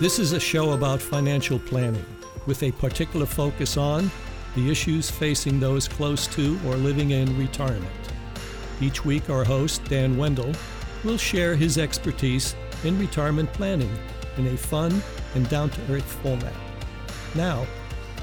This is a show about financial planning with a particular focus on the issues facing those close to or living in retirement. Each week, our host, Dan Wendell, will share his expertise in retirement planning in a fun and down to earth format. Now,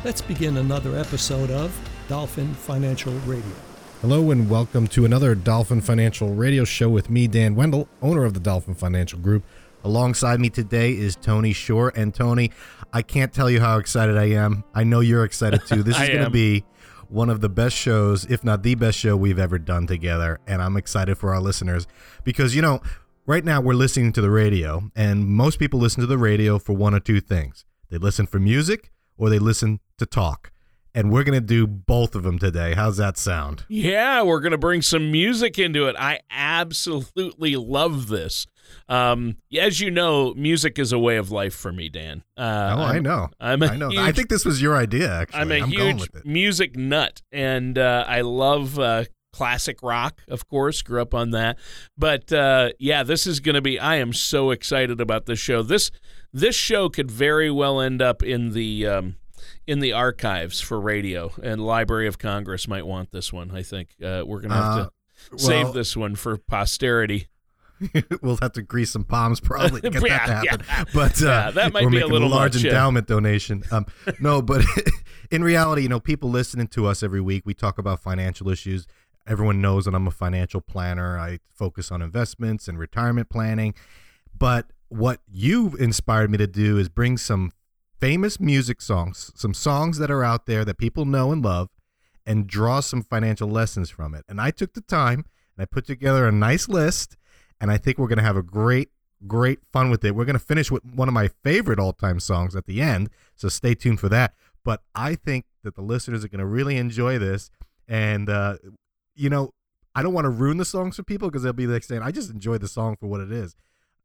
let's begin another episode of Dolphin Financial Radio. Hello and welcome to another Dolphin Financial Radio show with me, Dan Wendell, owner of the Dolphin Financial Group. Alongside me today is Tony Shore. And Tony, I can't tell you how excited I am. I know you're excited too. This is going to be one of the best shows, if not the best show we've ever done together. And I'm excited for our listeners because, you know, right now we're listening to the radio, and most people listen to the radio for one or two things they listen for music or they listen to talk and we're going to do both of them today. How's that sound? Yeah, we're going to bring some music into it. I absolutely love this. Um, as you know, music is a way of life for me, Dan. Uh, oh, I'm, I know. I'm a I know. Huge, I think this was your idea. Actually, I'm a I'm huge music nut, and uh, I love uh, classic rock. Of course, grew up on that. But uh, yeah, this is going to be. I am so excited about this show. This this show could very well end up in the. Um, in the archives for radio, and Library of Congress might want this one. I think uh, we're going to have to uh, well, save this one for posterity. we'll have to grease some palms probably to get yeah, that to happen. Yeah. But uh, yeah, that might be a little a large much, endowment donation. Um, no, but in reality, you know, people listening to us every week, we talk about financial issues. Everyone knows that I'm a financial planner. I focus on investments and retirement planning. But what you've inspired me to do is bring some famous music songs, some songs that are out there that people know and love, and draw some financial lessons from it. And I took the time and I put together a nice list, and I think we're going to have a great, great fun with it. We're going to finish with one of my favorite all time songs at the end, so stay tuned for that. But I think that the listeners are going to really enjoy this. And, uh, you know, I don't want to ruin the songs for people because they'll be like saying, I just enjoy the song for what it is.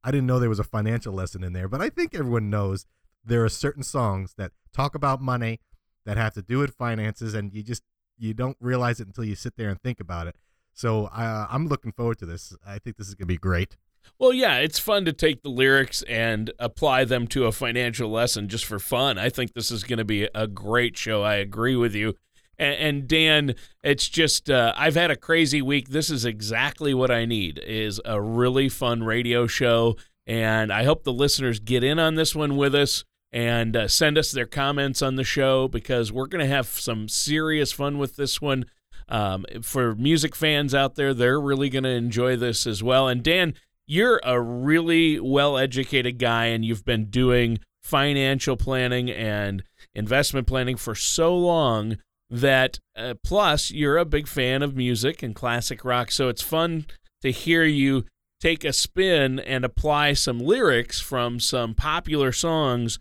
I didn't know there was a financial lesson in there, but I think everyone knows there are certain songs that talk about money that have to do with finances and you just you don't realize it until you sit there and think about it so uh, i'm looking forward to this. I think this is going to be great. Well yeah it's fun to take the lyrics and apply them to a financial lesson just for fun. I think this is going to be a great show. I agree with you. And, and dan it's just uh, i've had a crazy week. This is exactly what i need is a really fun radio show and i hope the listeners get in on this one with us and uh, send us their comments on the show because we're going to have some serious fun with this one. Um, for music fans out there, they're really going to enjoy this as well. And Dan, you're a really well educated guy and you've been doing financial planning and investment planning for so long that uh, plus you're a big fan of music and classic rock. So it's fun to hear you take a spin and apply some lyrics from some popular songs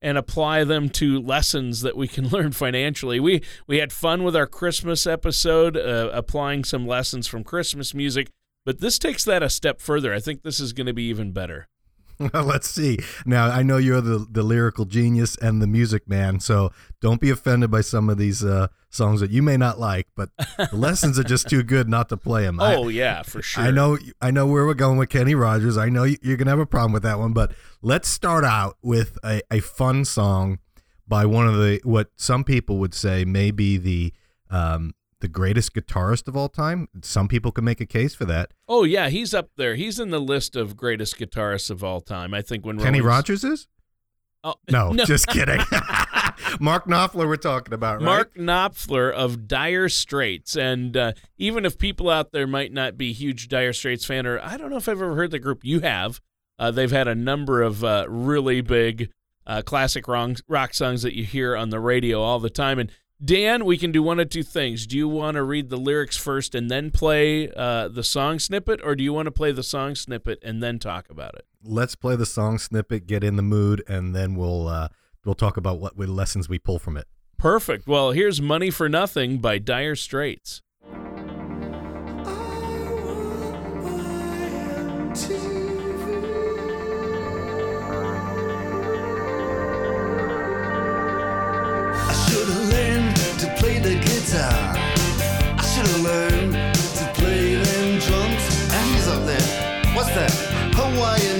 and apply them to lessons that we can learn financially. We we had fun with our Christmas episode, uh, applying some lessons from Christmas music, but this takes that a step further. I think this is going to be even better. Let's see. Now, I know you're the, the lyrical genius and the music man, so don't be offended by some of these uh, songs that you may not like, but the lessons are just too good not to play them. Oh, I, yeah, for sure. I know I know where we're going with Kenny Rogers. I know you're going to have a problem with that one, but let's start out with a, a fun song by one of the, what some people would say may be the, um, the greatest guitarist of all time. Some people can make a case for that. Oh yeah, he's up there. He's in the list of greatest guitarists of all time. I think when Kenny Rogers is. Oh no, no. just kidding. Mark Knopfler, we're talking about, right? Mark Knopfler of Dire Straits, and uh, even if people out there might not be huge Dire Straits fan, or I don't know if I've ever heard the group. You have. Uh, they've had a number of uh, really big uh, classic rock songs that you hear on the radio all the time, and Dan, we can do one of two things. Do you want to read the lyrics first and then play uh, the song snippet, or do you want to play the song snippet and then talk about it? Let's play the song snippet, get in the mood, and then we'll uh, we'll talk about what lessons we pull from it. Perfect. Well, here's "Money for Nothing" by Dire Straits.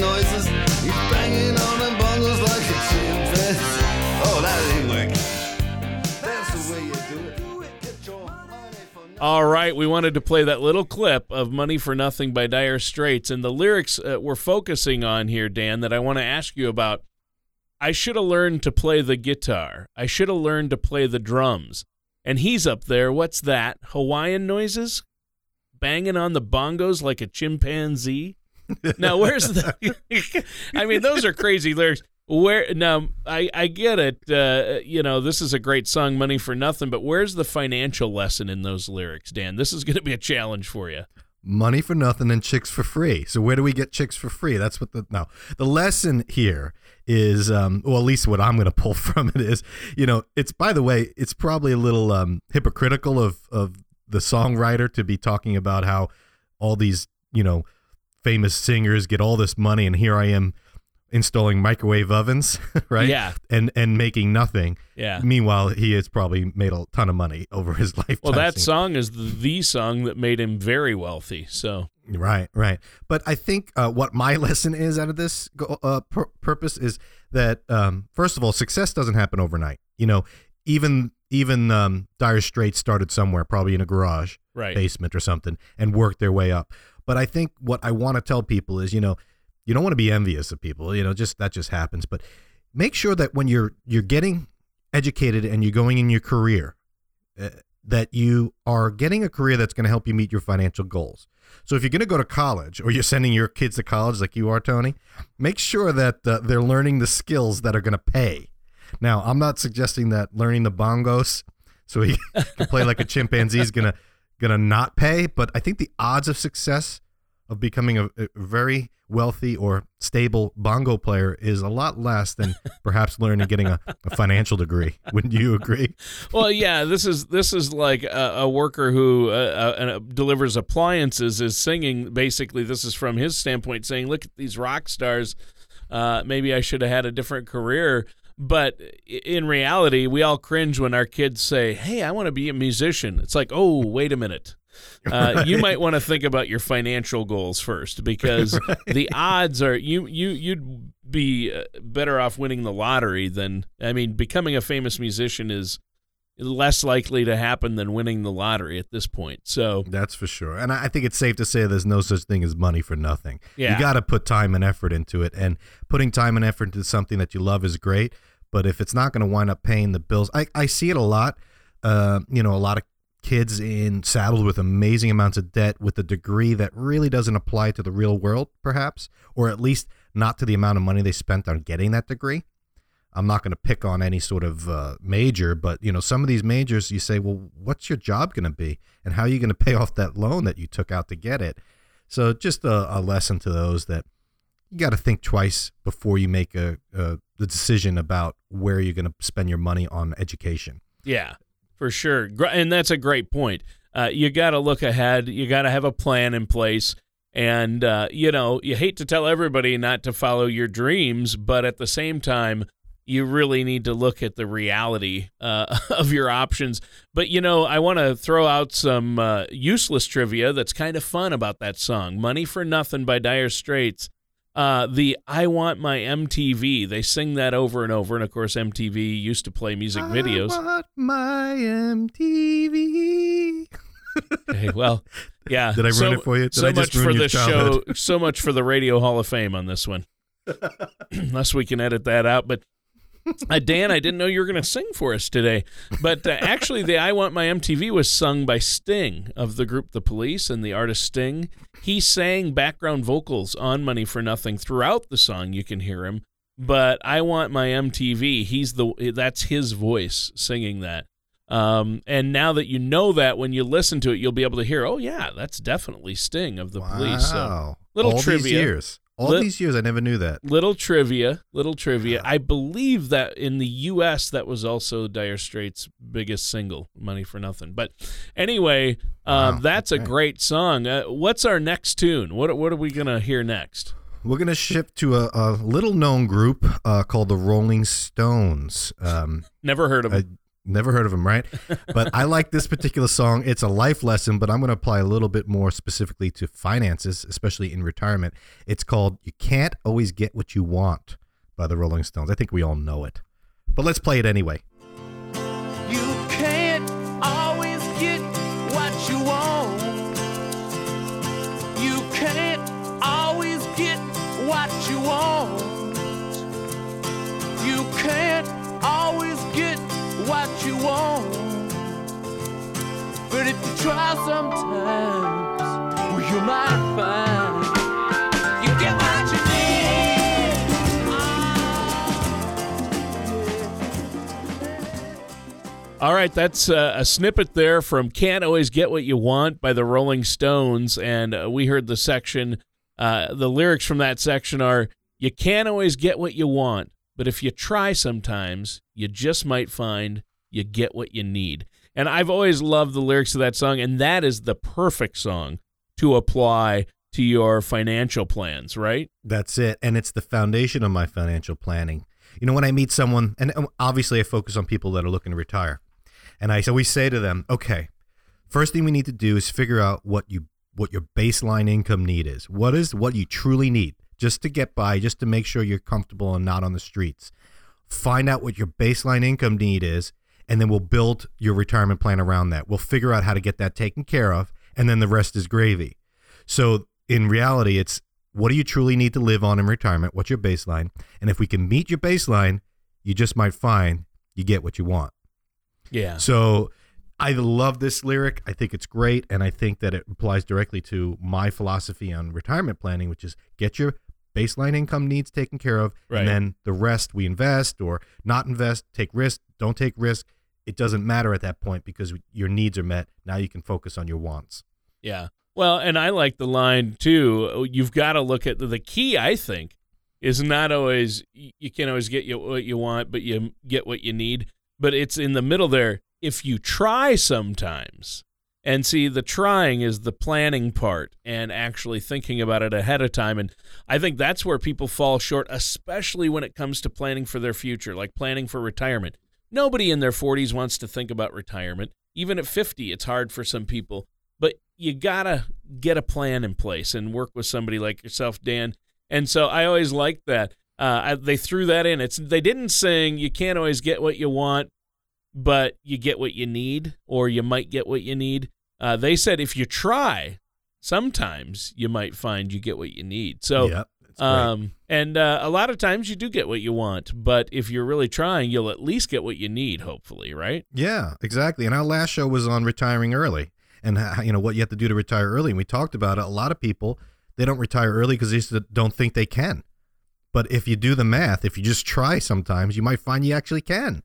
noises. He's banging on the like a chimpanzee. Oh, that ain't working. That's the way you do it. All right, we wanted to play that little clip of Money for Nothing by Dire Straits. And the lyrics uh, we're focusing on here, Dan, that I want to ask you about. I should have learned to play the guitar. I should have learned to play the drums. And he's up there. What's that? Hawaiian noises? Banging on the bongos like a chimpanzee? Now, where's the. I mean, those are crazy lyrics. Where now I I get it. Uh, you know, this is a great song, "Money for Nothing," but where's the financial lesson in those lyrics, Dan? This is going to be a challenge for you. Money for nothing and chicks for free. So where do we get chicks for free? That's what the no. The lesson here is, um, well, at least what I'm going to pull from it is, you know, it's by the way, it's probably a little um, hypocritical of of the songwriter to be talking about how all these, you know, famous singers get all this money, and here I am installing microwave ovens, right? Yeah. And and making nothing. Yeah. Meanwhile, he has probably made a ton of money over his life. Well, that singing. song is the, the song that made him very wealthy. So Right, right. But I think uh, what my lesson is out of this uh, pur- purpose is that um, first of all, success doesn't happen overnight. You know, even even um, Dire Straits started somewhere, probably in a garage, right. basement or something, and worked their way up. But I think what I want to tell people is, you know, you don't want to be envious of people. You know, just that just happens. But make sure that when you're you're getting educated and you're going in your career, uh, that you are getting a career that's going to help you meet your financial goals. So if you're going to go to college or you're sending your kids to college like you are, Tony, make sure that uh, they're learning the skills that are going to pay. Now, I'm not suggesting that learning the bongos so he can play like a chimpanzee is going to going to not pay, but I think the odds of success of becoming a, a, very wealthy or stable bongo player is a lot less than perhaps learning getting a, a financial degree. Wouldn't you agree? well, yeah, this is this is like a, a worker who uh, uh, delivers appliances is singing. Basically, this is from his standpoint, saying, "Look at these rock stars. Uh, maybe I should have had a different career." But in reality, we all cringe when our kids say, "Hey, I want to be a musician." It's like, "Oh, wait a minute." Uh, right. You might want to think about your financial goals first, because right. the odds are you you you'd be uh, better off winning the lottery than I mean, becoming a famous musician is less likely to happen than winning the lottery at this point. So that's for sure. And I think it's safe to say there's no such thing as money for nothing. Yeah. You got to put time and effort into it, and putting time and effort into something that you love is great. But if it's not going to wind up paying the bills, I, I see it a lot. Uh, you know, a lot of kids in saddled with amazing amounts of debt with a degree that really doesn't apply to the real world, perhaps, or at least not to the amount of money they spent on getting that degree. I'm not going to pick on any sort of uh, major, but you know, some of these majors, you say, well, what's your job going to be, and how are you going to pay off that loan that you took out to get it? So, just a, a lesson to those that you got to think twice before you make a, a the decision about where you're going to spend your money on education. Yeah, for sure. And that's a great point. Uh, you got to look ahead. You got to have a plan in place. And, uh, you know, you hate to tell everybody not to follow your dreams, but at the same time, you really need to look at the reality uh, of your options. But, you know, I want to throw out some uh, useless trivia that's kind of fun about that song Money for Nothing by Dire Straits. Uh, the I Want My MTV. They sing that over and over. And of course, MTV used to play music videos. I want my MTV. okay, well, yeah. Did I so, ruin it for you? Did so I much for the childhood? show. So much for the Radio Hall of Fame on this one. Unless we can edit that out. But uh, Dan, I didn't know you were going to sing for us today. But uh, actually, the I Want My MTV was sung by Sting of the group The Police and the artist Sting. He sang background vocals on Money for Nothing throughout the song. You can hear him. But I Want My MTV, he's the that's his voice singing that. Um, and now that you know that, when you listen to it, you'll be able to hear, oh, yeah, that's definitely Sting of the wow. Police. So, little All trivia. All these years, I never knew that. Little trivia, little trivia. I believe that in the U.S., that was also Dire Straits' biggest single, "Money for Nothing." But anyway, um, Wow, that's okay. a great song. Uh, what's our next tune? What What are we gonna hear next? We're gonna shift to a, a little known group uh, called the Rolling Stones. Um, Never heard of it. Never heard of them, right? But I like this particular song. It's a life lesson, but I'm going to apply a little bit more specifically to finances, especially in retirement. It's called You Can't Always Get What You Want by the Rolling Stones. I think we all know it. But let's play it anyway. You want. But if you try sometimes, well, you might find. All right, that's uh, a snippet there from Can't Always Get What You Want by the Rolling Stones. And uh, we heard the section, uh, the lyrics from that section are You can't always get what you want, but if you try sometimes, you just might find you get what you need. And I've always loved the lyrics of that song, and that is the perfect song to apply to your financial plans, right? That's it. And it's the foundation of my financial planning. You know, when I meet someone, and obviously I focus on people that are looking to retire, and I always say to them, okay, first thing we need to do is figure out what you what your baseline income need is. What is what you truly need just to get by, just to make sure you're comfortable and not on the streets. Find out what your baseline income need is, and then we'll build your retirement plan around that. We'll figure out how to get that taken care of, and then the rest is gravy. So in reality, it's what do you truly need to live on in retirement? What's your baseline? And if we can meet your baseline, you just might find you get what you want. Yeah. So I love this lyric. I think it's great. And I think that it applies directly to my philosophy on retirement planning, which is get your baseline income needs taken care of. Right. And then the rest we invest or not invest, take risk, don't take risk. It doesn't matter at that point because your needs are met. Now you can focus on your wants. Yeah. Well, and I like the line too. You've got to look at the, key, I think, is not always, you can't always get what you want, but you get what you need. But it's in the middle there. If you try sometimes, and see, the trying is the planning part and actually thinking about it ahead of time. And I think that's where people fall short, especially when it comes to planning for their future, like planning for retirement. Nobody in their 40s wants to think about retirement. Even at 50, it's hard for some people. But you got to get a plan in place and work with somebody like yourself, Dan. And so I always liked that. Uh, I, they threw that in. It's they didn't sing you can't always get what you want, but you get what you need, or you might get what you need. Uh, they said if you try, sometimes you might find you get what you need. So, yep, um, and uh, a lot of times you do get what you want, but if you're really trying, you'll at least get what you need, hopefully, right? Yeah, exactly. And our last show was on retiring early and how, you know what you have to do to retire early. And we talked about it. A lot of people they don't retire early because they don't think they can. But if you do the math, if you just try, sometimes you might find you actually can.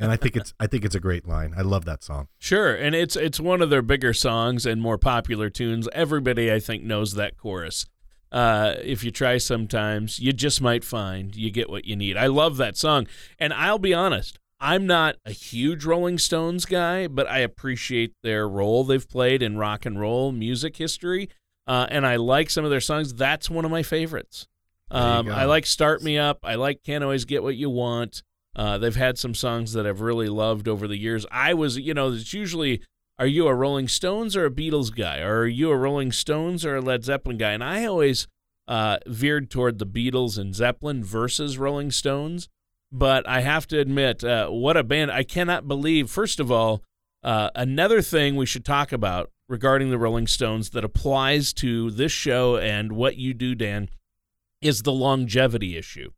and I think it's I think it's a great line. I love that song. Sure, and it's it's one of their bigger songs and more popular tunes. Everybody I think knows that chorus. Uh, if you try sometimes, you just might find you get what you need. I love that song, and I'll be honest, I'm not a huge Rolling Stones guy, but I appreciate their role they've played in rock and roll music history, uh, and I like some of their songs. That's one of my favorites. Um, I like "Start Me Up." I like "Can't Always Get What You Want." Uh, they've had some songs that I've really loved over the years. I was, you know, it's usually, are you a Rolling Stones or a Beatles guy? Or are you a Rolling Stones or a Led Zeppelin guy? And I always uh, veered toward the Beatles and Zeppelin versus Rolling Stones. But I have to admit, uh, what a band. I cannot believe, first of all, uh, another thing we should talk about regarding the Rolling Stones that applies to this show and what you do, Dan, is the longevity issue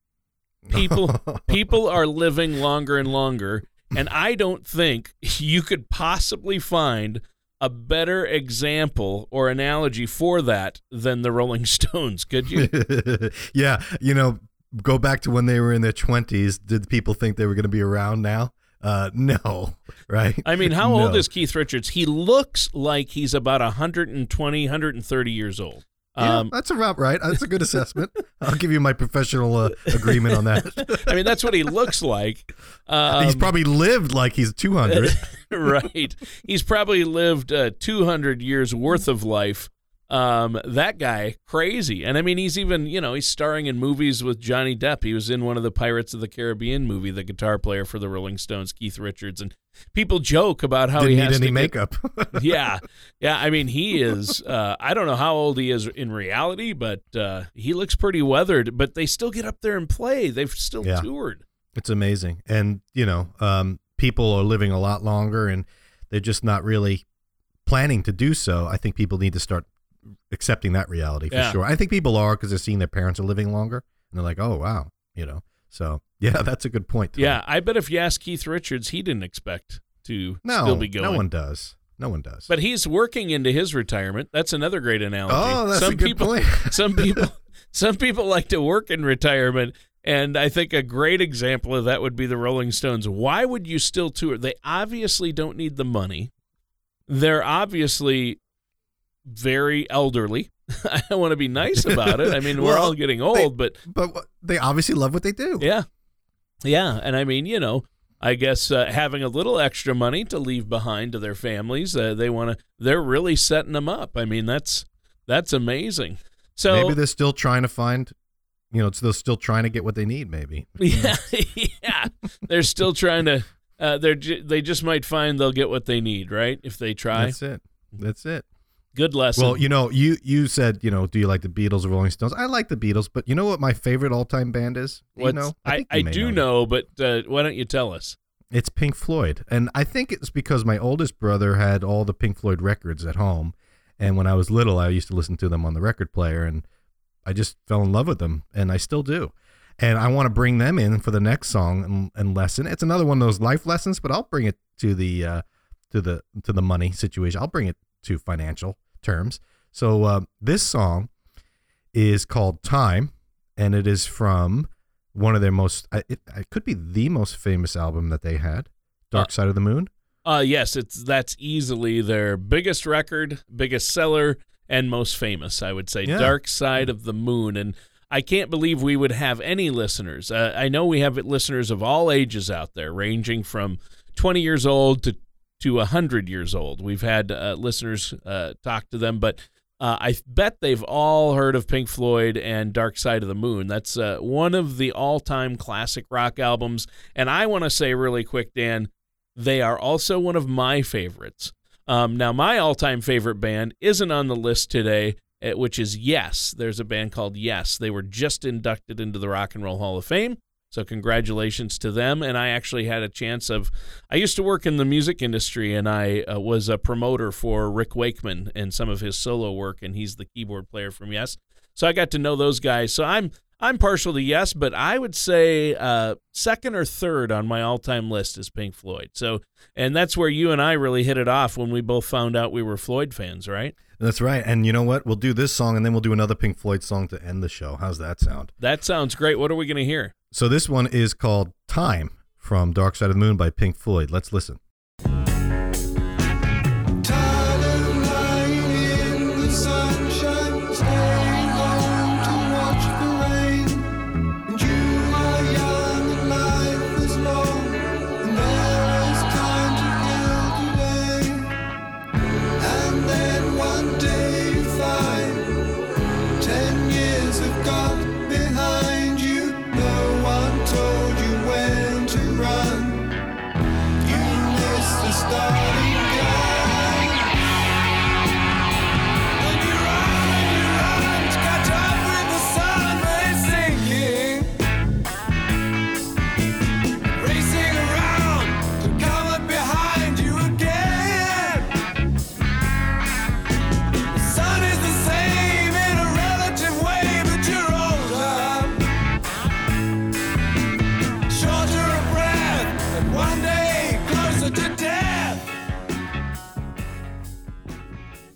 people people are living longer and longer and i don't think you could possibly find a better example or analogy for that than the rolling stones could you yeah you know go back to when they were in their 20s did people think they were going to be around now uh, no, right? I mean, how no. old is Keith Richards? He looks like he's about 120, 130 years old. Yeah, um, that's about right. That's a good assessment. I'll give you my professional uh, agreement on that. I mean, that's what he looks like. Um, he's probably lived like he's 200. right. He's probably lived uh, 200 years worth of life um, that guy crazy, and I mean he's even you know he's starring in movies with Johnny Depp. He was in one of the Pirates of the Caribbean movie, the guitar player for the Rolling Stones, Keith Richards, and people joke about how Didn't he need has any makeup. Get, yeah, yeah. I mean he is. Uh, I don't know how old he is in reality, but uh, he looks pretty weathered. But they still get up there and play. They've still yeah. toured. It's amazing, and you know, um, people are living a lot longer, and they're just not really planning to do so. I think people need to start accepting that reality for Yeah. sure. I think people are because they're seeing their parents are living longer, and they're like, oh wow, you know. So yeah, that's a good point. Yeah, I bet if you ask Keith Richards, he didn't expect to no, still be going. no one does. No one does. But he's working into his retirement. That's another great analogy. oh, that's some a good people, point. some people, some people like to work in retirement, and I think a great example of that would be the Rolling Stones. Why would you still tour? They obviously don't need the money. They're obviously very elderly. I don't want to be nice about it. I mean, we're all getting old, but but they obviously love what they do. yeah. Yeah. And I mean, you know, I guess uh, having a little extra money to leave behind to their families, uh, they want to, they're really setting them up. I mean, that's, that's amazing. So maybe they're still trying to find, you know, they're still trying to get what they need. Maybe. yeah, yeah, they're still trying to, uh, they're, they just might find they'll get what they need, right? If they try. That's it. That's it. Good lesson. Well, you know, you you said, you know, do you like the Beatles or Rolling Stones? I like the Beatles, but you know what my favorite all time band is? Do you know? I, think I, do this. know, but uh, why don't you tell us? It's Pink Floyd. And I think it's because my oldest brother had all the Pink Floyd records at home. And when I was little, I used to listen to them on the record player and I just fell in love with them and I still do. And I want to bring them in for the next song and, and lesson. It's another one of those life lessons, but I'll bring it to the uh, to the to the money situation. I'll bring it to financial terms. So uh, this song is called Time, and it is from one of their most. It, it could be the most famous album that they had, Dark Uh, Side of the Moon. Uh, yes, it's that's easily their biggest record, biggest seller, and most famous. I would say, Yeah. "Dark Side of the Moon," and I can't believe we would have any listeners. Uh, I know we have listeners of all ages out there, ranging from 20 years old to to 100 years old. We've had uh, listeners uh, talk to them, but uh, I bet they've all heard of Pink Floyd and Dark Side of the Moon. That's uh, one of the all-time classic rock albums, and I want to say really quick, Dan, they are also one of my favorites. Um, now, my all time favorite band isn't on the list today, eh, which is Yes. There's a band called Yes. They were just inducted into the Rock and Roll Hall of Fame. So, congratulations to them. And I actually had a chance of, I used to work in the music industry and I uh, was a promoter for Rick Wakeman and some of his solo work, and he's the keyboard player from Yes. So I got to know those guys. So I'm I'm partial to yes, but I would say uh, second or third on my all-time list is Pink Floyd. So, and that's where you and I really hit it off when we both found out we were Floyd fans, right? That's right. And you know what? We'll do this song and then we'll do another Pink Floyd song to end the show. How's that sound? That sounds great. What are we going to hear? So this one is called Time from Dark Side of the Moon by Pink Floyd. Let's listen.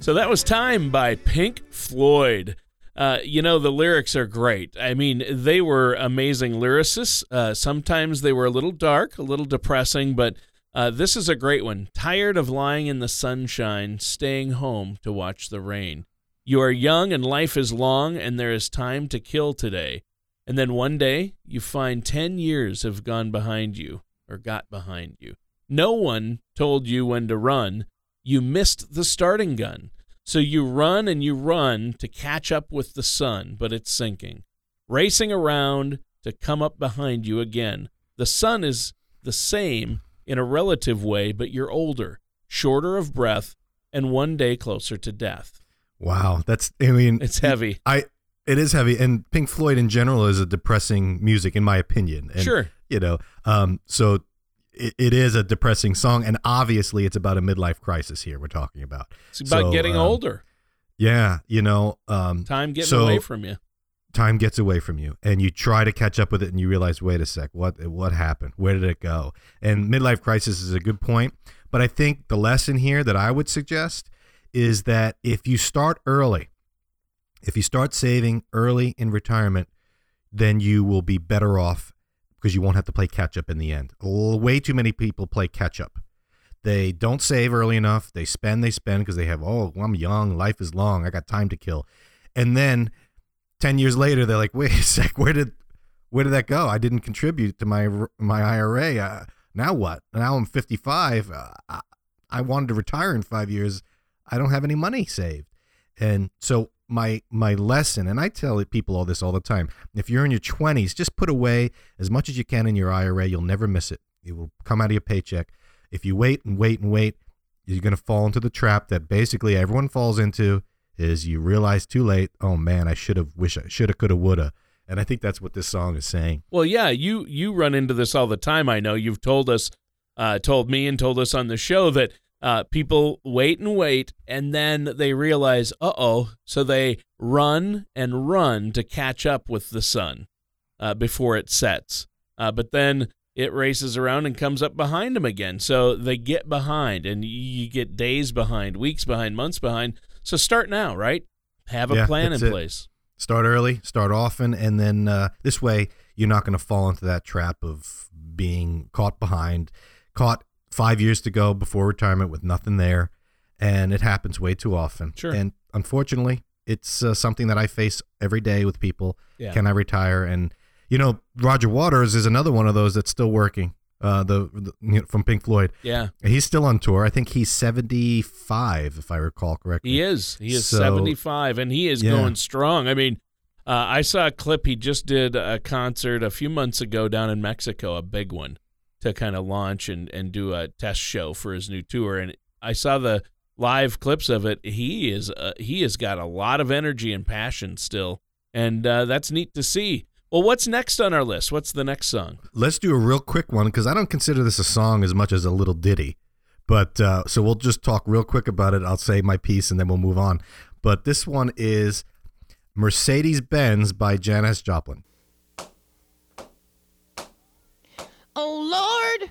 So that was Time by Pink Floyd. Uh, you know, the lyrics are great. I mean, they were amazing lyricists. Uh, sometimes they were a little dark, a little depressing, but uh, this is a great one. Tired of lying in the sunshine, staying home to watch the rain. You are young and life is long, and there is time to kill today. And then one day, you find 10 years have gone behind you, or got behind you. No one told you when to run. You missed the starting gun. So you run and you run to catch up with the sun, but it's sinking. Racing around to come up behind you again. The sun is the same in a relative way, but you're older, shorter of breath, and one day closer to death. Wow, that's I mean It's heavy. I it is heavy and Pink Floyd in general is a depressing music in my opinion. And, Sure. You know, um so it, it is a depressing song and obviously it's about a midlife crisis here we're talking about. It's about So, getting um, older. Yeah, you know, um Time getting so- away from you. time gets away from you and you try to catch up with it and you realize wait a sec what what happened where did it go and midlife crisis is a good point but i think the lesson here that i would suggest is that if you start early if you start saving early in retirement then you will be better off because you won't have to play catch up in the end. Way too many people play catch up. They don't save early enough. They spend they spend because they have oh i'm young. Life is long. I got time to kill. And then 10 years later they're like wait a sec. Where did where did that go? I didn't contribute to my my ira uh, now what? Now i'm 55 uh, I, I wanted to retire in five years. I don't have any money saved. And so my my lesson and i tell people all this all the time if you're in your 20s just put away as much as you can in your ira you'll never miss it it will come out of your paycheck if you wait and wait and wait you're going to fall into the trap that basically everyone falls into is you realize too late, oh man, I should have, wish I should have, could have, would have. And I think that's what this song is saying. Well, yeah, you you run into this all the time. I know you've told us, uh, told me, and told us on the show that uh, people wait and wait, and then they realize, uh oh, so they run and run to catch up with the sun uh, before it sets. Uh, but then it races around and comes up behind them again. So they get behind, and you get days behind, weeks behind, months behind. So start now, right? Have a Yeah, plan in it. place. Start early, start often, and then uh, this way you're not going to fall into that trap of being caught behind, caught five years to go before retirement with nothing there, and it happens way too often. Sure. And unfortunately, it's uh, something that I face every day with people. Yeah. Can I retire? And you know, Roger Waters is another one of those that's still working. Uh, the, the you know, from Pink Floyd, Yeah, he's still on tour. I think he's 75, if I recall correctly. he is. He is So- 75, and he is Yeah. going strong. I mean, uh, I saw a clip. He just did a concert a few months ago down in Mexico, a big one, to kind of launch and, and do a test show for his new tour. And I saw the live clips of it. He is uh, he has got a lot of energy and passion still, and uh, that's neat to see. Well, what's next on our list? What's the next song? Let's do a real quick one because I don't consider this a song as much as a little ditty. But uh, so we'll just talk real quick about it. I'll say my piece and then we'll move on. But this one is Mercedes Benz by Janis Joplin. Oh Lord,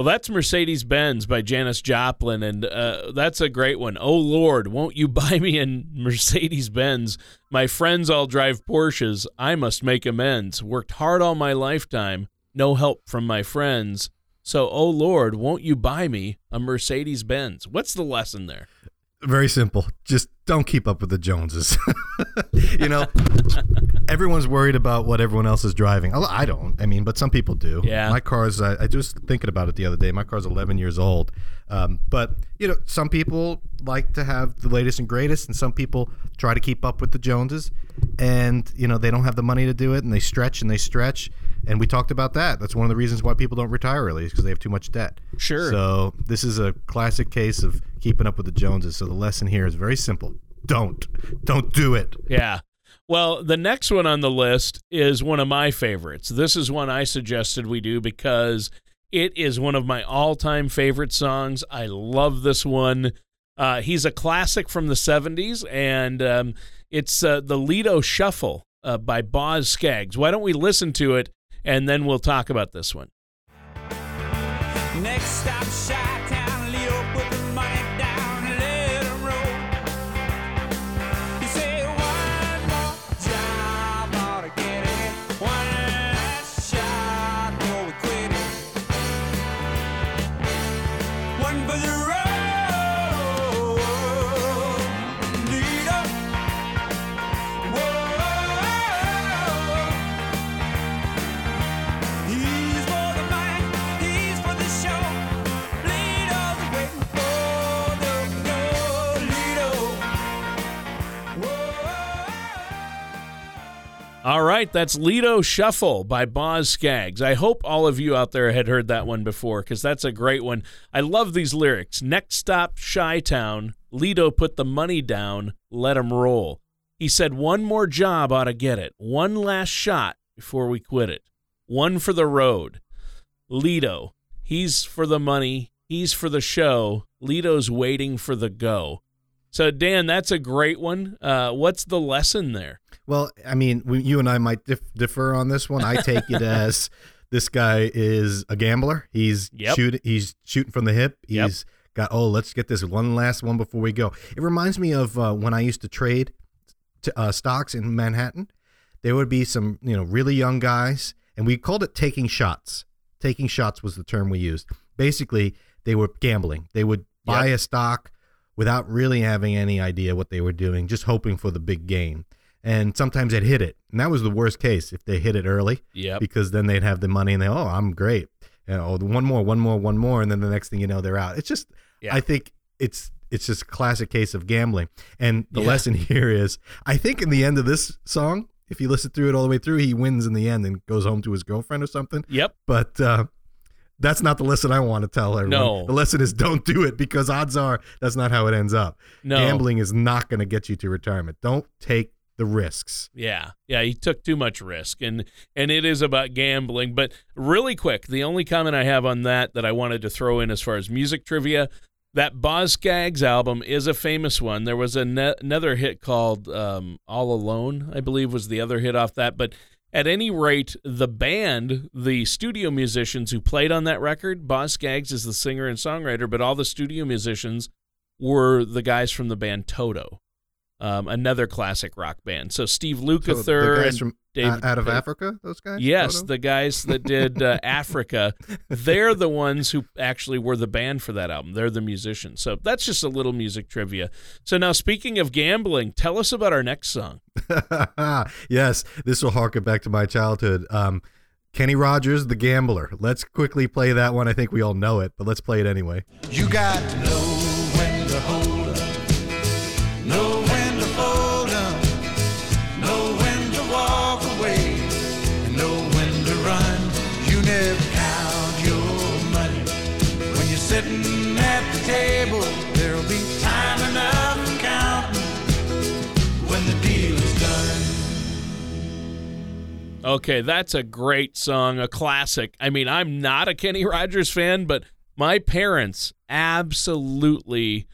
Well, that's Mercedes Benz by Janis Joplin, and uh, that's a great one. Oh Lord, won't you buy me a Mercedes Benz? My friends all drive Porsches. I must make amends. Worked hard all my lifetime, no help from my friends. So, oh Lord, won't you buy me a Mercedes Benz? What's the lesson there? Very simple. Just don't keep up with the Joneses. you know, everyone's worried about what everyone else is driving. I don't. I mean, but some people do. Yeah. My car's, I, I just thinking about it the other day. My car's 11 years old. Um, but, you know, some people like to have the latest and greatest, and some people try to keep up with the Joneses. And, you know, they don't have the money to do it, and they stretch and they stretch. And we talked about that. That's one of the reasons why people don't retire early, is because they have too much debt. Sure. So this is a classic case of keeping up with the Joneses. So the lesson here is very simple: don't, don't do it. Yeah. Well, the next one on the list is one of my favorites. This is one I suggested we do because it is one of my all time favorite songs. I love this one. Uh, he's a classic from the 70s, and um, it's uh, the Lido Shuffle uh, by Boz Skaggs. Why don't we listen to it and then we'll talk about this one? Next stop, All right, that's Lido Shuffle by Boz Skaggs. I hope all of you out there had heard that one before because that's a great one. I love these lyrics. Next stop, Chi Town. Lido put the money down, let 'em roll. He said, One more job ought to get it. One last shot before we quit it. One for the road. Lido, he's for the money, he's for the show. Lido's waiting for the go. So, Dan, that's a great one. Uh, what's the lesson there? Well, I mean, we, you and I might dif- differ on this one. I take it as this guy is a gambler. He's Yep. shooting. He's shooting from the hip. Yep. He's got. Oh, let's get this one last one before we go. It reminds me of uh, when I used to trade t- uh, stocks in Manhattan. There would be some, you know, really young guys, and we called it taking shots. Taking shots was the term we used. Basically, they were gambling. They would buy Yep. a stock without really having any idea what they were doing, just hoping for the big gain. And sometimes they'd hit it. And that was the worst case if they hit it early Yeah. because then they'd have the money and they, oh, I'm great. You know, one more, one more, one more. And then the next thing you know, they're out. It's just, Yeah. I think it's, it's just a classic case of gambling. And the Yeah. lesson here is, I think in the end of this song, if you listen through it all the way through, he wins in the end and goes home to his girlfriend or something. Yep. But uh, that's not the lesson I want to tell everyone. No. The lesson is don't do it because odds are that's not how it ends up. No. Gambling is not going to get you to retirement. Don't take the risks. Yeah, yeah, he took too much risk, and and it is about gambling. But really quick, the only comment I have on that that I wanted to throw in as far as music trivia, that Boz Skaggs album is a famous one. There was ne- another hit called um, "All Alone," I believe, was the other hit off that. But at any rate, the band, the studio musicians who played on that record, Boz Skaggs is the singer and songwriter, but all the studio musicians were the guys from the band Toto. Um, another classic rock band. So Steve So Lukather the guys and from David- out of Dave- Africa, those guys. Yes, Toto? the guys that did uh, Africa, they're the ones who actually were the band for that album. They're the musicians. So that's just a little music trivia. So now, speaking of gambling, tell us about our next song. yes, this will harken back to my childhood. Um, Kenny Rogers, The Gambler. Let's quickly play that one. I think we all know it, but let's play it anyway. You got to Okay, that's a great song, a classic. I mean, I'm not a Kenny Rogers fan, but my parents absolutely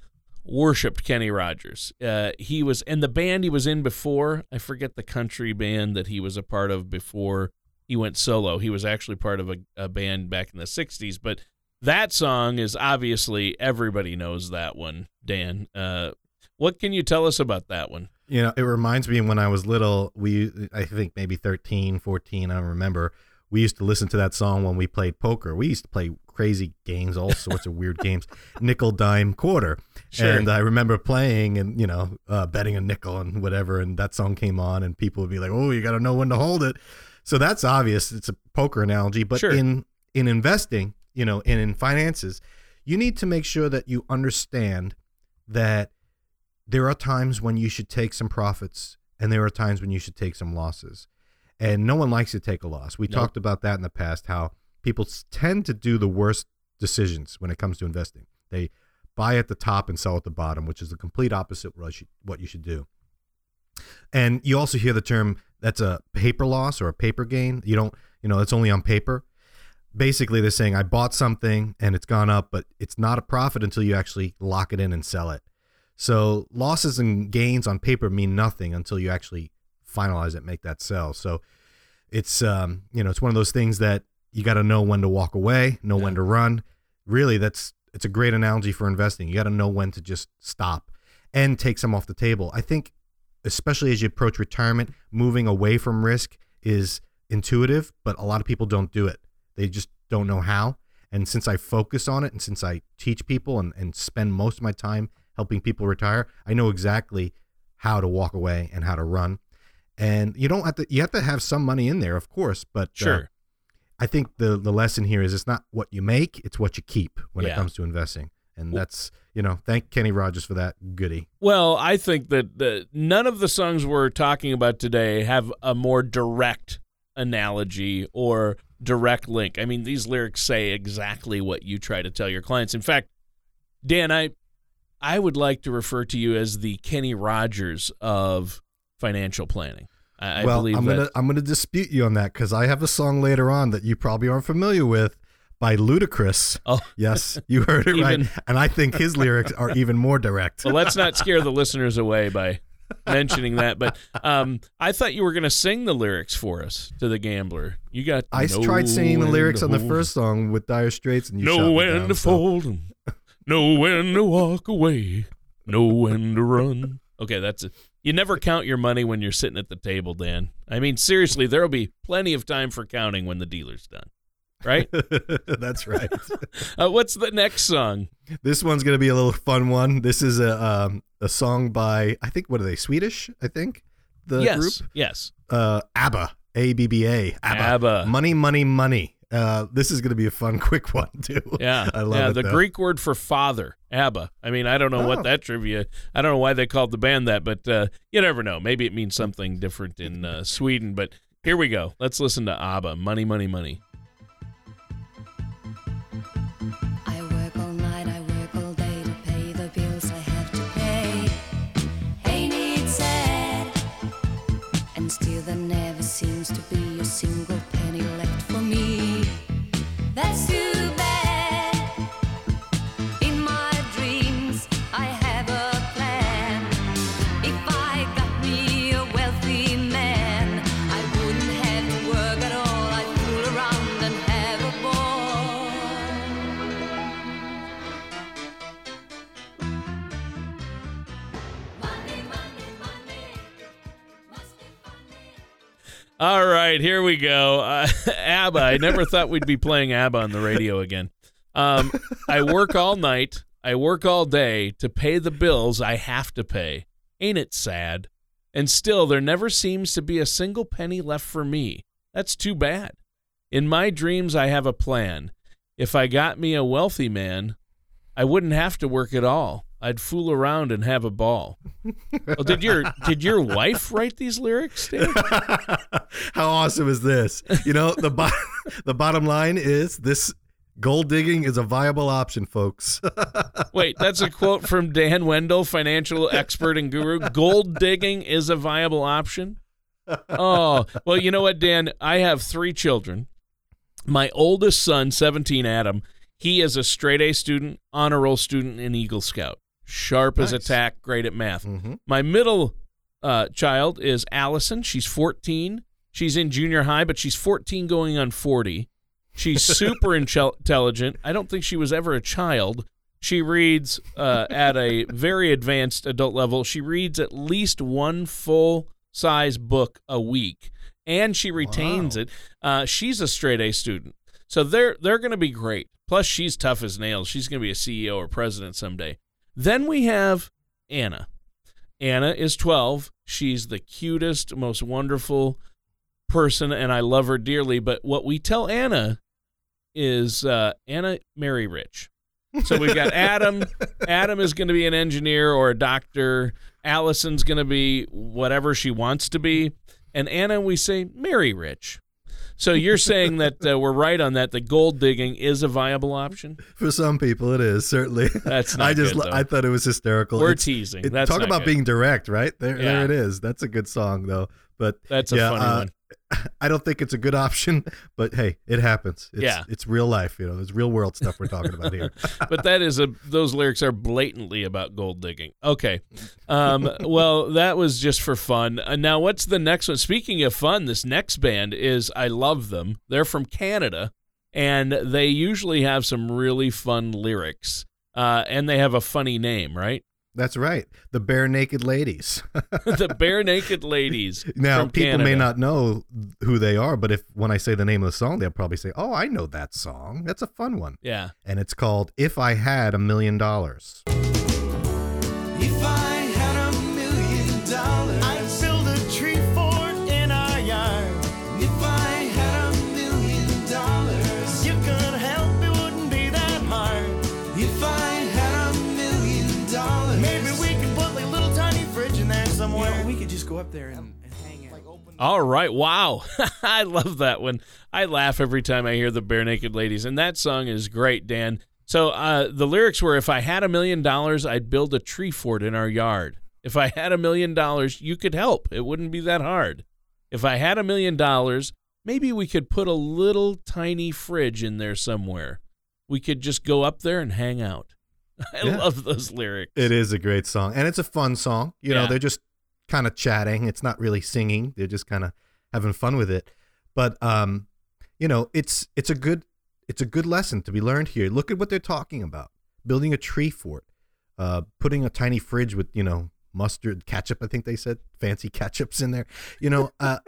worshipped Kenny Rogers. Uh, he was in the band he was in before. I forget the country band that he was a part of before he went solo. He was actually part of a, a band back in the 60s, but that song is obviously everybody knows that one, Dan. Uh, what can you tell us about that one? You know, it reminds me when I was little, we, I think maybe 13, 14, I don't remember. We used to listen to that song when we played poker. We used to play crazy games, all sorts of weird games, nickel, dime, quarter. Sure. And I remember playing and, you know, uh, betting a nickel and whatever. And that song came on and people would be like, oh, you got to know when to hold it. So that's obvious. It's a poker analogy. But Sure. in, in investing, you know, and in finances, you need to make sure that you understand that there are times when you should take some profits and there are times when you should take some losses. And no one likes to take a loss. We Nope. talked about that in the past how people tend to do the worst decisions when it comes to investing. They buy at the top and sell at the bottom, which is the complete opposite what you should, what you should do. And you also hear the term that's a paper loss or a paper gain. You don't, you know, it's only on paper. Basically, they're saying I bought something and it's gone up, but it's not a profit until you actually lock it in and sell it. So losses and gains on paper mean nothing until you actually finalize it, make that sell. So it's um, you know, it's one of those things that you got to know when to walk away, know when to run. Really, that's it's a great analogy for investing. You got to know when to just stop and take some off the table. I think especially as you approach retirement, moving away from risk is intuitive, but a lot of people don't do it. They just don't know how. And since I focus on it and since I teach people and, and spend most of my time helping people retire, I know exactly how to walk away and how to run. And you don't have to you have to have some money in there, of course, but uh, Sure. I think the the lesson here is it's not what you make, it's what you keep when Yeah. it comes to investing. and that's you know thank Kenny Rogers for that goodie. Well, I think that the, none of the songs we're talking about today have a more direct analogy or direct link. I mean, these lyrics say exactly what you try to tell your clients. In fact, Dan, I I would like to refer to you as the Kenny Rogers of financial planning. I, I well, believe I'm that. gonna I'm gonna dispute you on that because I have a song later on that you probably aren't familiar with by Ludacris. Oh. yes, you heard it right, and I think his lyrics are even more direct. well, let's not scare the listeners away by mentioning that. But um, I thought you were going to sing the lyrics for us to the Gambler. You got I know tried singing the lyrics on the first song with Dire Straits, and you shot know me down, to so- fold 'em, know when to walk away, know when to run. Okay, that's it. You never count your money when you're sitting at the table, Dan. I mean, seriously, there'll be plenty of time for counting when the dealer's done. Right? That's right. uh, what's the next song? this one's gonna be a little fun one. This is a um, a song by I think what are they Swedish? I think the yes, group yes. uh, ABBA A B B A ABBA. ABBA. Money, money, money. Uh, this is gonna be a fun, quick one too. Yeah, I love yeah. it. the though. Greek word for father, Abba. I mean, I don't know Oh. what that trivia. I don't know why they called the band that, but uh, you never know. Maybe it means something different in uh, Sweden. But here we go. Let's listen to Abba. Money, money, money. I work all night, I work all day to pay the bills I have to pay. Ain't it sad? And still there never seems to be a single right, here we go. Uh, ABBA. I never thought we'd be playing ABBA on the radio again. Um, I work all night. I work all day to pay the bills I have to pay. Ain't it sad? And still, there never seems to be a single penny left for me. That's too bad. In my dreams, I have a plan. If I got me a wealthy man, I wouldn't have to work at all. I'd fool around and have a ball. Well, did your did your wife write these lyrics, Dan? How awesome is this? You know, the bo- the bottom line is this gold digging is a viable option, folks. Wait, that's a quote from Dan Wendell, financial expert and guru. Gold digging is a viable option. Oh, well, you know what, Dan? I have three children. My oldest son, 17, Adam, he is a straight A student, honor roll student, and Eagle Scout. Sharp as a tack, great at math. hmm My middle uh, child is Allison. She's 14. She's in junior high, but she's 14 going on 40. She's super intelligent. I don't think she was ever a child. She reads uh, at a very advanced adult level. She reads at least one full size book a week, and she retains Wow. it. Uh, she's a straight A student, so they're they're going to be great. Plus, she's tough as nails. She's going to be a CEO or president someday. Then we have Anna. Anna is 12. She's the cutest, most wonderful person, and I love her dearly. But what we tell Anna is uh, Anna, marry rich. So we've got Adam. Adam is going to be an engineer or a doctor. Allison's going to be whatever she wants to be. And Anna, we say, marry rich. So you're saying that uh, we're right on that. The gold digging is a viable option. For some people, it is certainly. That's not I just good. I thought it was hysterical. We're It's- teasing. it- That's talk about good. being direct, right? There, Yeah. there it is. That's a good song, though. But That's a yeah, funny uh, one. I don't think it's a good option, but hey, it happens. It's, Yeah. it's real life. You know, it's real world stuff we're talking about here. but that is a those lyrics are blatantly about gold digging. Okay, um, well that was just for fun. Uh, now what's the next one? Speaking of fun, this next band is I love them. They're from Canada, and they usually have some really fun lyrics, uh, and they have a funny name, right? That's right. The Barenaked Ladies. the Barenaked Ladies. now, people may not know who they are, but if when I say the name of the song, they'll probably say, "Oh, I know that song. That's a fun one." Yeah. And it's called "If I Had a Million Dollars." Just go up there and, and hang out. All right. Wow. I love that one. I laugh every time I hear the Barenaked Ladies. And that song is great, Dan. So uh, the lyrics were If I had a million dollars, I'd build a tree fort in our yard. If I had a million dollars, you could help. It wouldn't be that hard. If I had a million dollars, maybe we could put a little tiny fridge in there somewhere. We could just go up there and hang out. I Yeah. love those lyrics. It is a great song, and it's a fun song. You know, they're just kind of chatting. It's not really singing. They're just kind of having fun with it. But um, you know, it's it's a good it's a good lesson to be learned here. Look at what they're talking about: building a tree fort, uh, putting a tiny fridge with you know mustard ketchup. I think they said fancy ketchups in there. You know, uh,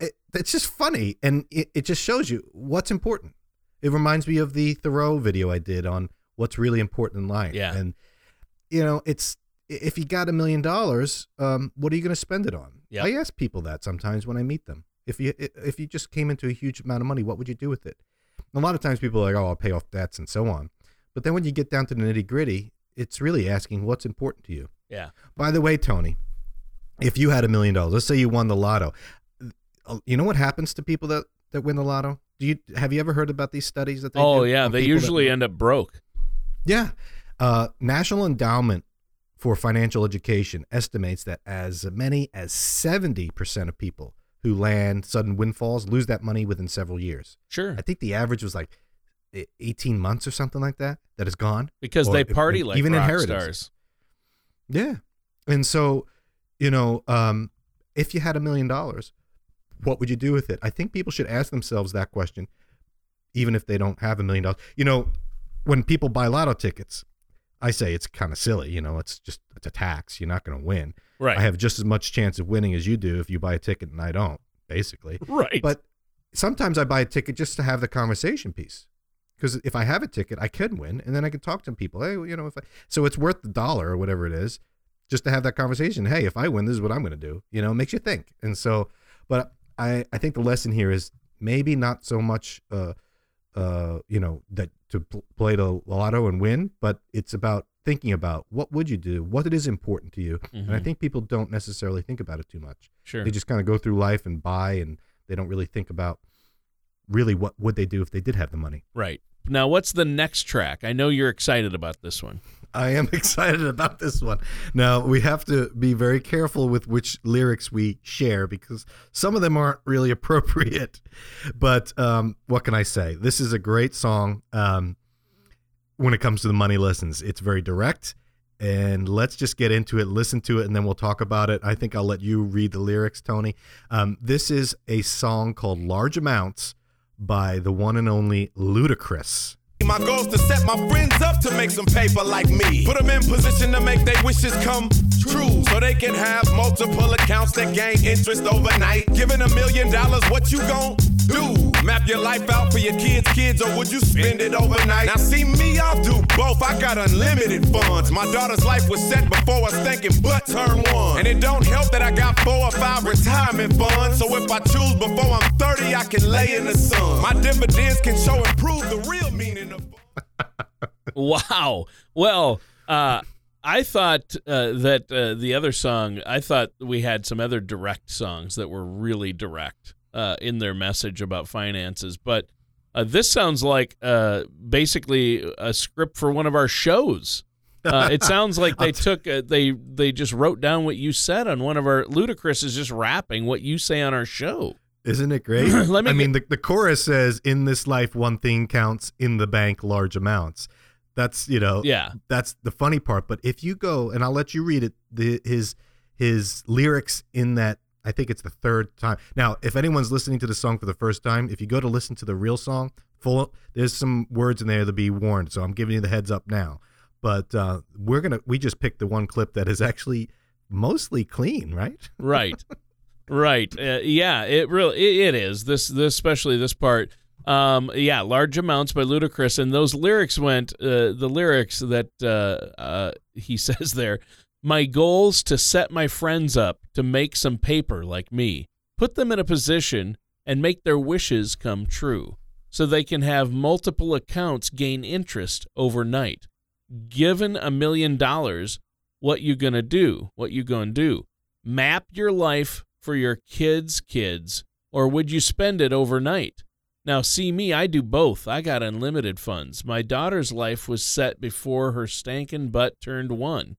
it, it's just funny, and it, it just shows you what's important. It reminds me of the Thoreau video I did on what's really important in life. Yeah. and you know, it's if you got a million dollars, um, what are you going to spend it on? Yep. I ask people that sometimes when I meet them. If you if you just came into a huge amount of money, what would you do with it? A lot of times people are like, "Oh, I'll pay off debts and so on." But then when you get down to the nitty gritty, it's really asking what's important to you. Yeah. By the way, Tony, if you had a million dollars, let's say you won the lotto, uh, you know what happens to people that that win the lotto? Do you have you ever heard about these studies that they Oh, yeah. They people that- usually end up broke. yeah. Uh, National Endowment for Financial Education estimates that as many as 70% of people who land sudden windfalls lose that money within several years. Sure. I think the average was like e- 18 months or something like that, that is gone. Because they if- party like even stars. Yeah. And so, you know, um, if you had a million dollars, what would you do with it? I think people should ask themselves that question, even if they don't have a million dollars. You know, when people buy lotto tickets, I say it's kind of silly. You know, it's just it's a tax. You're not going to win. Right. I have just as much chance of winning as you do if you buy a ticket and I don't, basically. Right. But sometimes I buy a ticket just to have the conversation piece. Because if I have a ticket, I could win, and then I can talk to people. Hey, you know, if I so it's worth the dollar or whatever it is, just to have that conversation. Hey, if I win, this is what I'm going to do. You know, it makes you think. And so, but I I think the lesson here is maybe not so much, uh, uh, you know, that to pl- play the lotto and win, but it's about thinking about what would you do, what it is important to you, and I Mhm. think people don't necessarily think about it too much. Sure. They just kind of go through life and buy, and they don't really think about really what would they do if they did have the money. Right. Now, what's the next track? I know you're excited about this one. I am excited about this one. Now, we have to be very careful with which lyrics we share because some of them aren't really appropriate. But um, what can I say? This is a great song um, when it comes to the money lessons. It's very direct. And let's just get into it, listen to it, and then we'll talk about it. I think I'll let you read the lyrics, Tony. Um, this is a song called Large Amounts by the one and only Ludacris. My goal's to set my friends up to make some paper like me. Put them in position to make their wishes come true. So they can have multiple accounts that gain interest overnight. Giving a million dollars, what you gon' do? Map your life out for your kids' kids, or would you spend it overnight? Now see me, I'll do both. I got unlimited funds. My daughter's life was set before was thinking but turn one. And it don't help that I got four or five retirement funds. So if I choose before I'm 30, I can lay in the sun. My dividends can show and prove the real meaning of Wow. Well, uh, I thought uh, that uh, the other song, I thought we had some other direct songs that were really direct uh, in their message about finances, but uh, this sounds like uh, basically a script for one of our shows. Uh, it sounds like they took uh, they they just wrote down what you said on one of our Ludacris is just rapping what you say on our show. Isn't it great? Let me I mean, the, the chorus says, "In this life, one thing counts: in the bank, large amounts." That's you know, Yeah. That's the funny part. But if you go and I'll let you read it, the his his lyrics in that. I think it's the third time. Now, if anyone's listening to the song for the first time, if you go to listen to the real song, full there's some words in there to be warned. So I'm giving you the heads up now. But uh, we're gonna we just picked the one clip that is actually mostly clean, right? right right uh, yeah it really it, it is this this especially this part um yeah large amounts by ludacris and those lyrics went uh, the lyrics that uh, uh he says there my goals to set my friends up to make some paper like me put them in a position and make their wishes come true so they can have multiple accounts gain interest overnight given a million dollars what you gonna do what you gonna do map your life for your kids' kids, or would you spend it overnight? Now, see me, I do both. I got unlimited funds. My daughter's life was set before her stankin' butt turned one.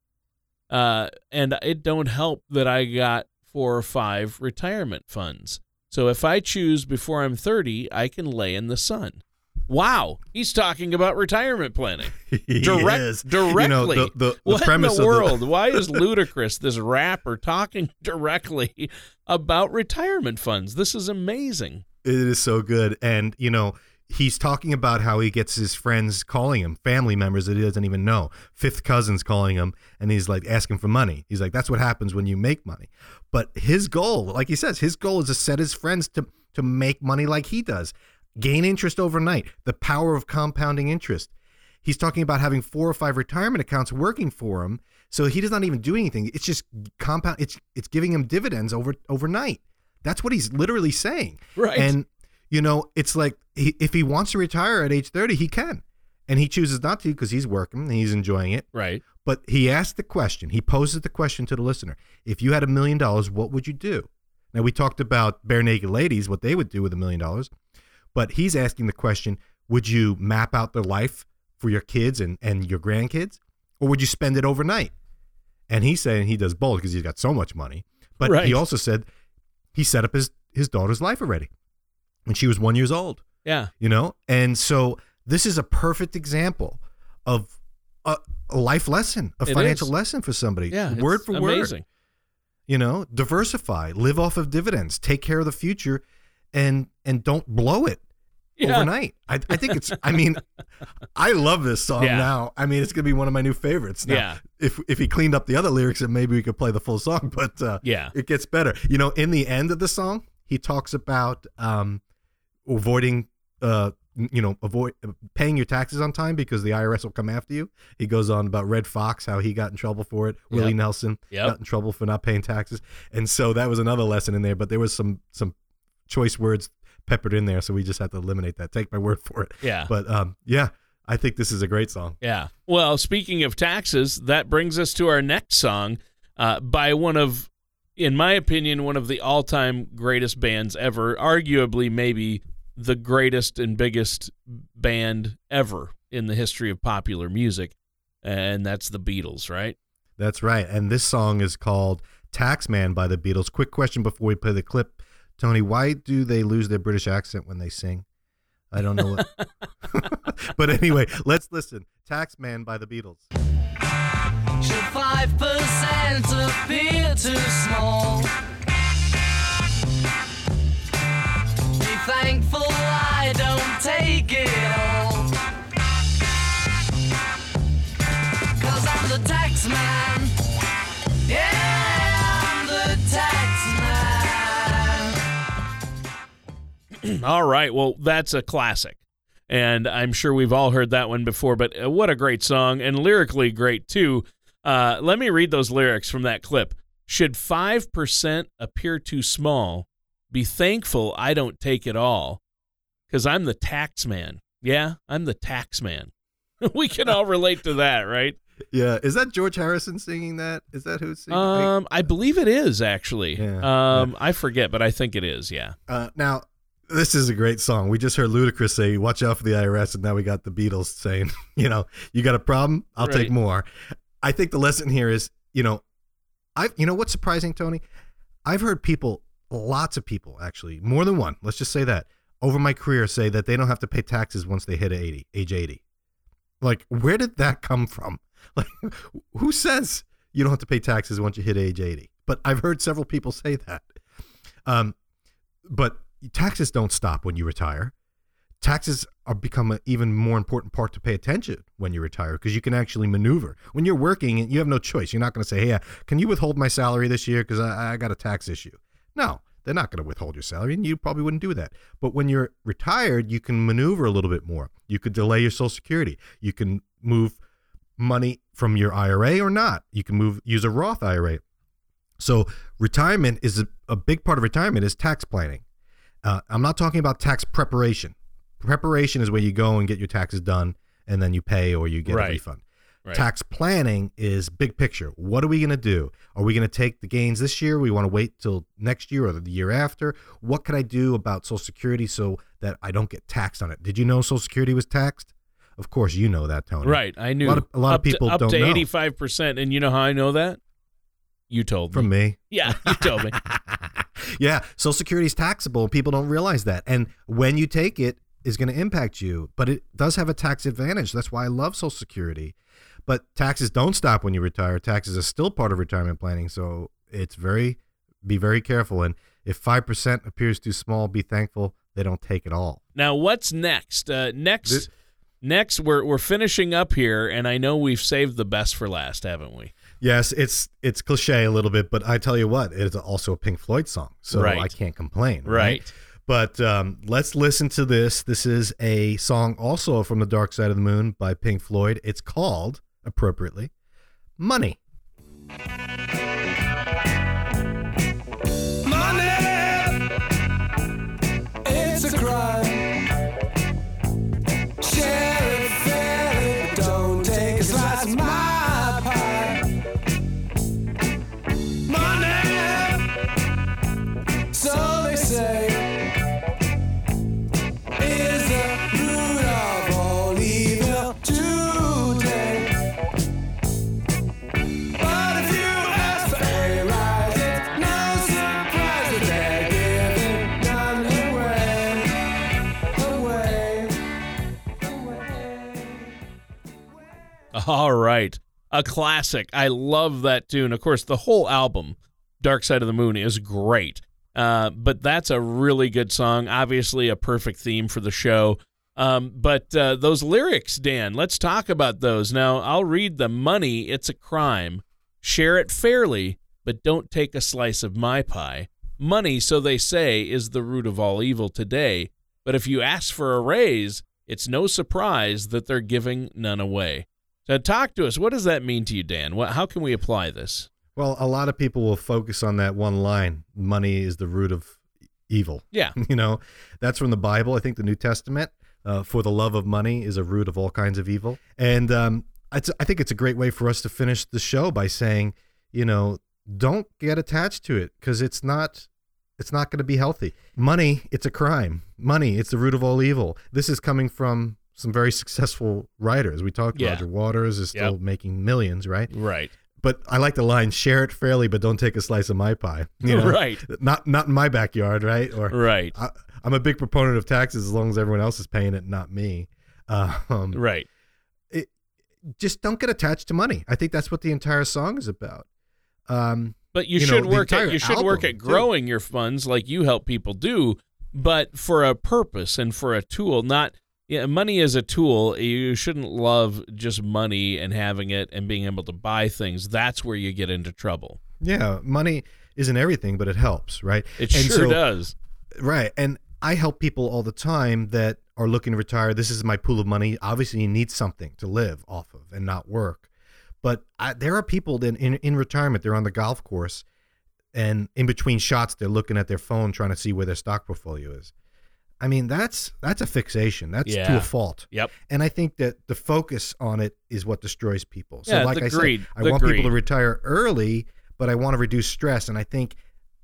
Uh, and it don't help that I got four or five retirement funds. So if I choose before I'm 30, I can lay in the sun. Wow, he's talking about retirement planning. He Direct, is. directly. You know, the, the, the what in the world? Why is Ludacris this rapper, talking directly about retirement funds? This is amazing. It is so good. And, you know, he's talking about how he gets his friends calling him, family members that he doesn't even know, fifth cousins calling him, and he's like asking for money. He's like, that's what happens when you make money. But his goal, like he says, his goal is to set his friends to, to make money like he does, gain interest overnight, the power of compounding interest. He's talking about having four or five retirement accounts working for him. So he does not even do anything. It's just compound. It's it's giving him dividends over overnight. That's what he's literally saying. Right. And you know, it's like he, if he wants to retire at age 30, he can. And he chooses not to because he's working and he's enjoying it. Right. But he asked the question, he poses the question to the listener if you had a million dollars, what would you do? Now, we talked about Barenaked Ladies, what they would do with a million dollars. But he's asking the question would you map out their life for your kids and, and your grandkids? Or would you spend it overnight? And he's saying he does both because he's got so much money. But Right. he also said he set up his, his daughter's life already when she was one years old Yeah. you know and so this is a perfect example of a, a life lesson a It financial is. lesson for somebody Yeah. word for amazing. word you know diversify live off of dividends take care of the future and and don't blow it Yeah. overnight I, I think it's i mean i love this song Yeah. now i mean it's gonna be one of my new favorites now Yeah. if if he cleaned up the other lyrics then maybe we could play the full song but uh Yeah. it gets better. You know, in the end of the song, he talks about um, avoiding, uh, you know, avoid paying your taxes on time because the IRS will come after you. He goes on about Redd Foxx, how he got in trouble for it. Willie Nelson Yep. got in trouble for not paying taxes, and so that was another lesson in there. But there was some some choice words peppered in there, so we just had to eliminate that. Take my word for it. Yeah. But um, yeah, I think this is a great song. Yeah. Well, speaking of taxes, that brings us to our next song uh, by one of, in my opinion, one of the all time greatest bands ever, arguably, maybe the greatest and biggest band ever in the history of popular music. And that's the Beatles, right? That's right. And this song is called Taxman by the Beatles. Quick question before we play the clip. Tony, why do they lose their British accent when they sing? I don't know. What... but anyway, let's listen. Taxman by the Beatles. Should five percent appear too All right. Well, that's a classic. And I'm sure we've all heard that one before, but uh, what a great song and lyrically great too. Uh, let me read those lyrics from that clip. Should 5% appear too small, be thankful I don't take it all because I'm the tax man. Yeah, I'm the tax man. we can all relate to that, right? Yeah. Is that George Harrison singing that? Is that who's singing? Um, I believe it is actually. Yeah, um, I forget, but I think it is. Yeah. Uh, now, this is a great song. We just heard Ludacris say, "Watch out for the IRS," and now we got the Beatles saying, "You know, you got a problem? I'll Right. take more." I think the lesson here is, you know, I, you know, what's surprising, Tony? I've heard people, lots of people, actually, more than one. Let's just say that over my career, say that they don't have to pay taxes once they hit eighty, age eighty. Like, where did that come from? Like, who says you don't have to pay taxes once you hit age eighty? But I've heard several people say that. Um, but taxes don't stop when you retire. Taxes are become an even more important part to pay attention when you retire because you can actually maneuver. When you're working, you have no choice. You're not going to say, "Hey, uh, can you withhold my salary this year because I, I got a tax issue?" No, they're not going to withhold your salary, and you probably wouldn't do that. But when you're retired, you can maneuver a little bit more. You could delay your Social Security. You can move money from your IRA or not. You can move use a Roth IRA. So retirement is a, a big part of retirement is tax planning. Uh, I'm not talking about tax preparation. Preparation is where you go and get your taxes done, and then you pay or you get Right. a refund. Right. Tax planning is big picture. What are we going to do? Are we going to take the gains this year? We want to wait till next year or the year after? What can I do about Social Security so that I don't get taxed on it? Did you know Social Security was taxed? Of course, you know that, Tony. Right. I knew A lot of, a lot up of people to, up don't to 85%. And you know how I know that? You told me. From me. me. Yeah, you told me. yeah, Social Security is taxable. People don't realize that, and when you take it, is going to impact you. But it does have a tax advantage. That's why I love Social Security. But taxes don't stop when you retire. Taxes are still part of retirement planning. So it's very, be very careful. And if five percent appears too small, be thankful they don't take it all. Now, what's next? Uh, next, This- next, we're we're finishing up here, and I know we've saved the best for last, haven't we? Yes, it's it's cliche a little bit, but I tell you what, it's also a Pink Floyd song, so Right. I can't complain. Right. But um, let's listen to this. This is a song also from the Dark Side of the Moon by Pink Floyd. It's called, appropriately, Money. Money, All right. A classic. I love that tune. Of course, the whole album, Dark Side of the Moon, is great. Uh, but that's a really good song. Obviously, a perfect theme for the show. Um, but uh, those lyrics, Dan, let's talk about those. Now, I'll read the money. It's a crime. Share it fairly, but don't take a slice of my pie. Money, so they say, is the root of all evil today. But if you ask for a raise, it's no surprise that they're giving none away. So talk to us. What does that mean to you, Dan? What, how can we apply this? Well, a lot of people will focus on that one line money is the root of evil. Yeah. You know, that's from the Bible. I think the New Testament. Uh, for the love of money is a root of all kinds of evil. And um, it's, I think it's a great way for us to finish the show by saying, you know, don't get attached to it because it's not. It's not going to be healthy. Money, it's a crime. Money, it's the root of all evil. This is coming from some very successful writers. We talked Yeah. Roger Waters is still Yep. making millions, right? Right. but I like the line "share it fairly, but don't take a slice of my pie." You know? Right. Not not in my backyard, right? Or Right. I, I'm a big proponent of taxes as long as everyone else is paying it, not me. Um, Right. just don't get attached to money. I think that's what the entire song is about. Um, But you, You should the work at you should work at too. growing your funds like you help people do, but for a purpose and for a tool, not yeah, money is a tool. You shouldn't love just money and having it and being able to buy things. That's where you get into trouble. yeah, money isn't everything, but it helps, right? It And sure so- does. Right. And I help people all the time that are looking to retire. This is my pool of money. Obviously, you need something to live off of and not work. But I, there are people that in, in retirement, they're on the golf course and in between shots, they're looking at their phone trying to see where their stock portfolio is. I mean, that's that's a fixation. That's to a fault. Yep. And I think that the focus on it is what destroys people. So, Yeah, like I greed, said, I the want people to retire early, but I want to reduce stress. And I think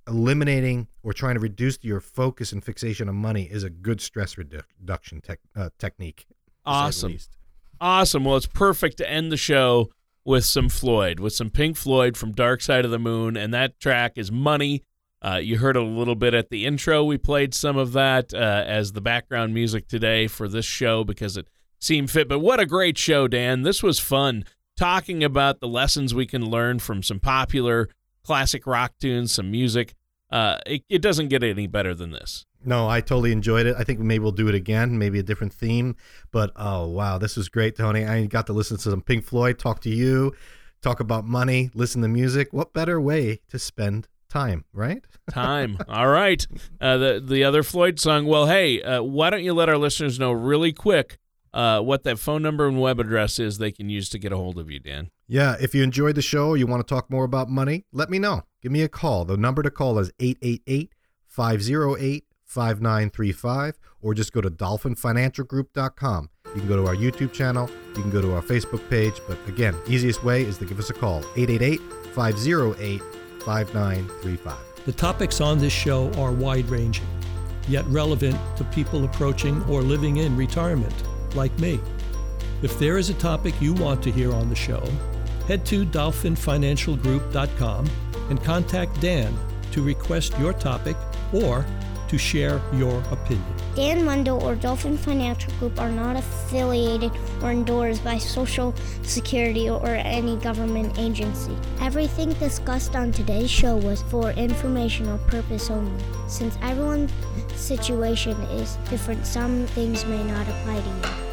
eliminating or trying to reduce your focus and fixation on money is a good stress redu- reduction tech, uh, technique. to say the Awesome. least. Awesome. Well, it's perfect to end the show with some Floyd, with some Pink Floyd from Dark Side of the Moon, and that track is Money. Uh, you heard a little bit at the intro. We played some of that uh, as the background music today for this show because it seemed fit. But what a great show, Dan. This was fun talking about the lessons we can learn from some popular classic rock tunes, some music. Uh, it, it doesn't get any better than this. No, I totally enjoyed it. I think maybe we'll do it again, maybe a different theme. But oh wow, this was great, Tony. I got to listen to some Pink Floyd, talk to you, talk about money, listen to music. What better way to spend time, right? Time. All right. Uh, the the other Floyd song. Well, hey, uh, why don't you let our listeners know really quick uh, what that phone number and web address is they can use to get a hold of you, Dan? Yeah, if you enjoyed the show you want to talk more about money, let me know. Give me a call. The number to call is 888 508 5935 or just go to dolphinfinancialgroup.com. You can go to our YouTube channel. You can go to our Facebook page. But again, easiest way is to give us a call 888 508 5935. The topics on this show are wide ranging, yet relevant to people approaching or living in retirement, like me. If there is a topic you want to hear on the show, head to dolphinfinancialgroup.com and contact Dan to request your topic or to share your opinion. Dan Mundo or Dolphin Financial Group are not affiliated or endorsed by Social Security or any government agency. Everything discussed on today's show was for informational purpose only. Since everyone's situation is different, some things may not apply to you.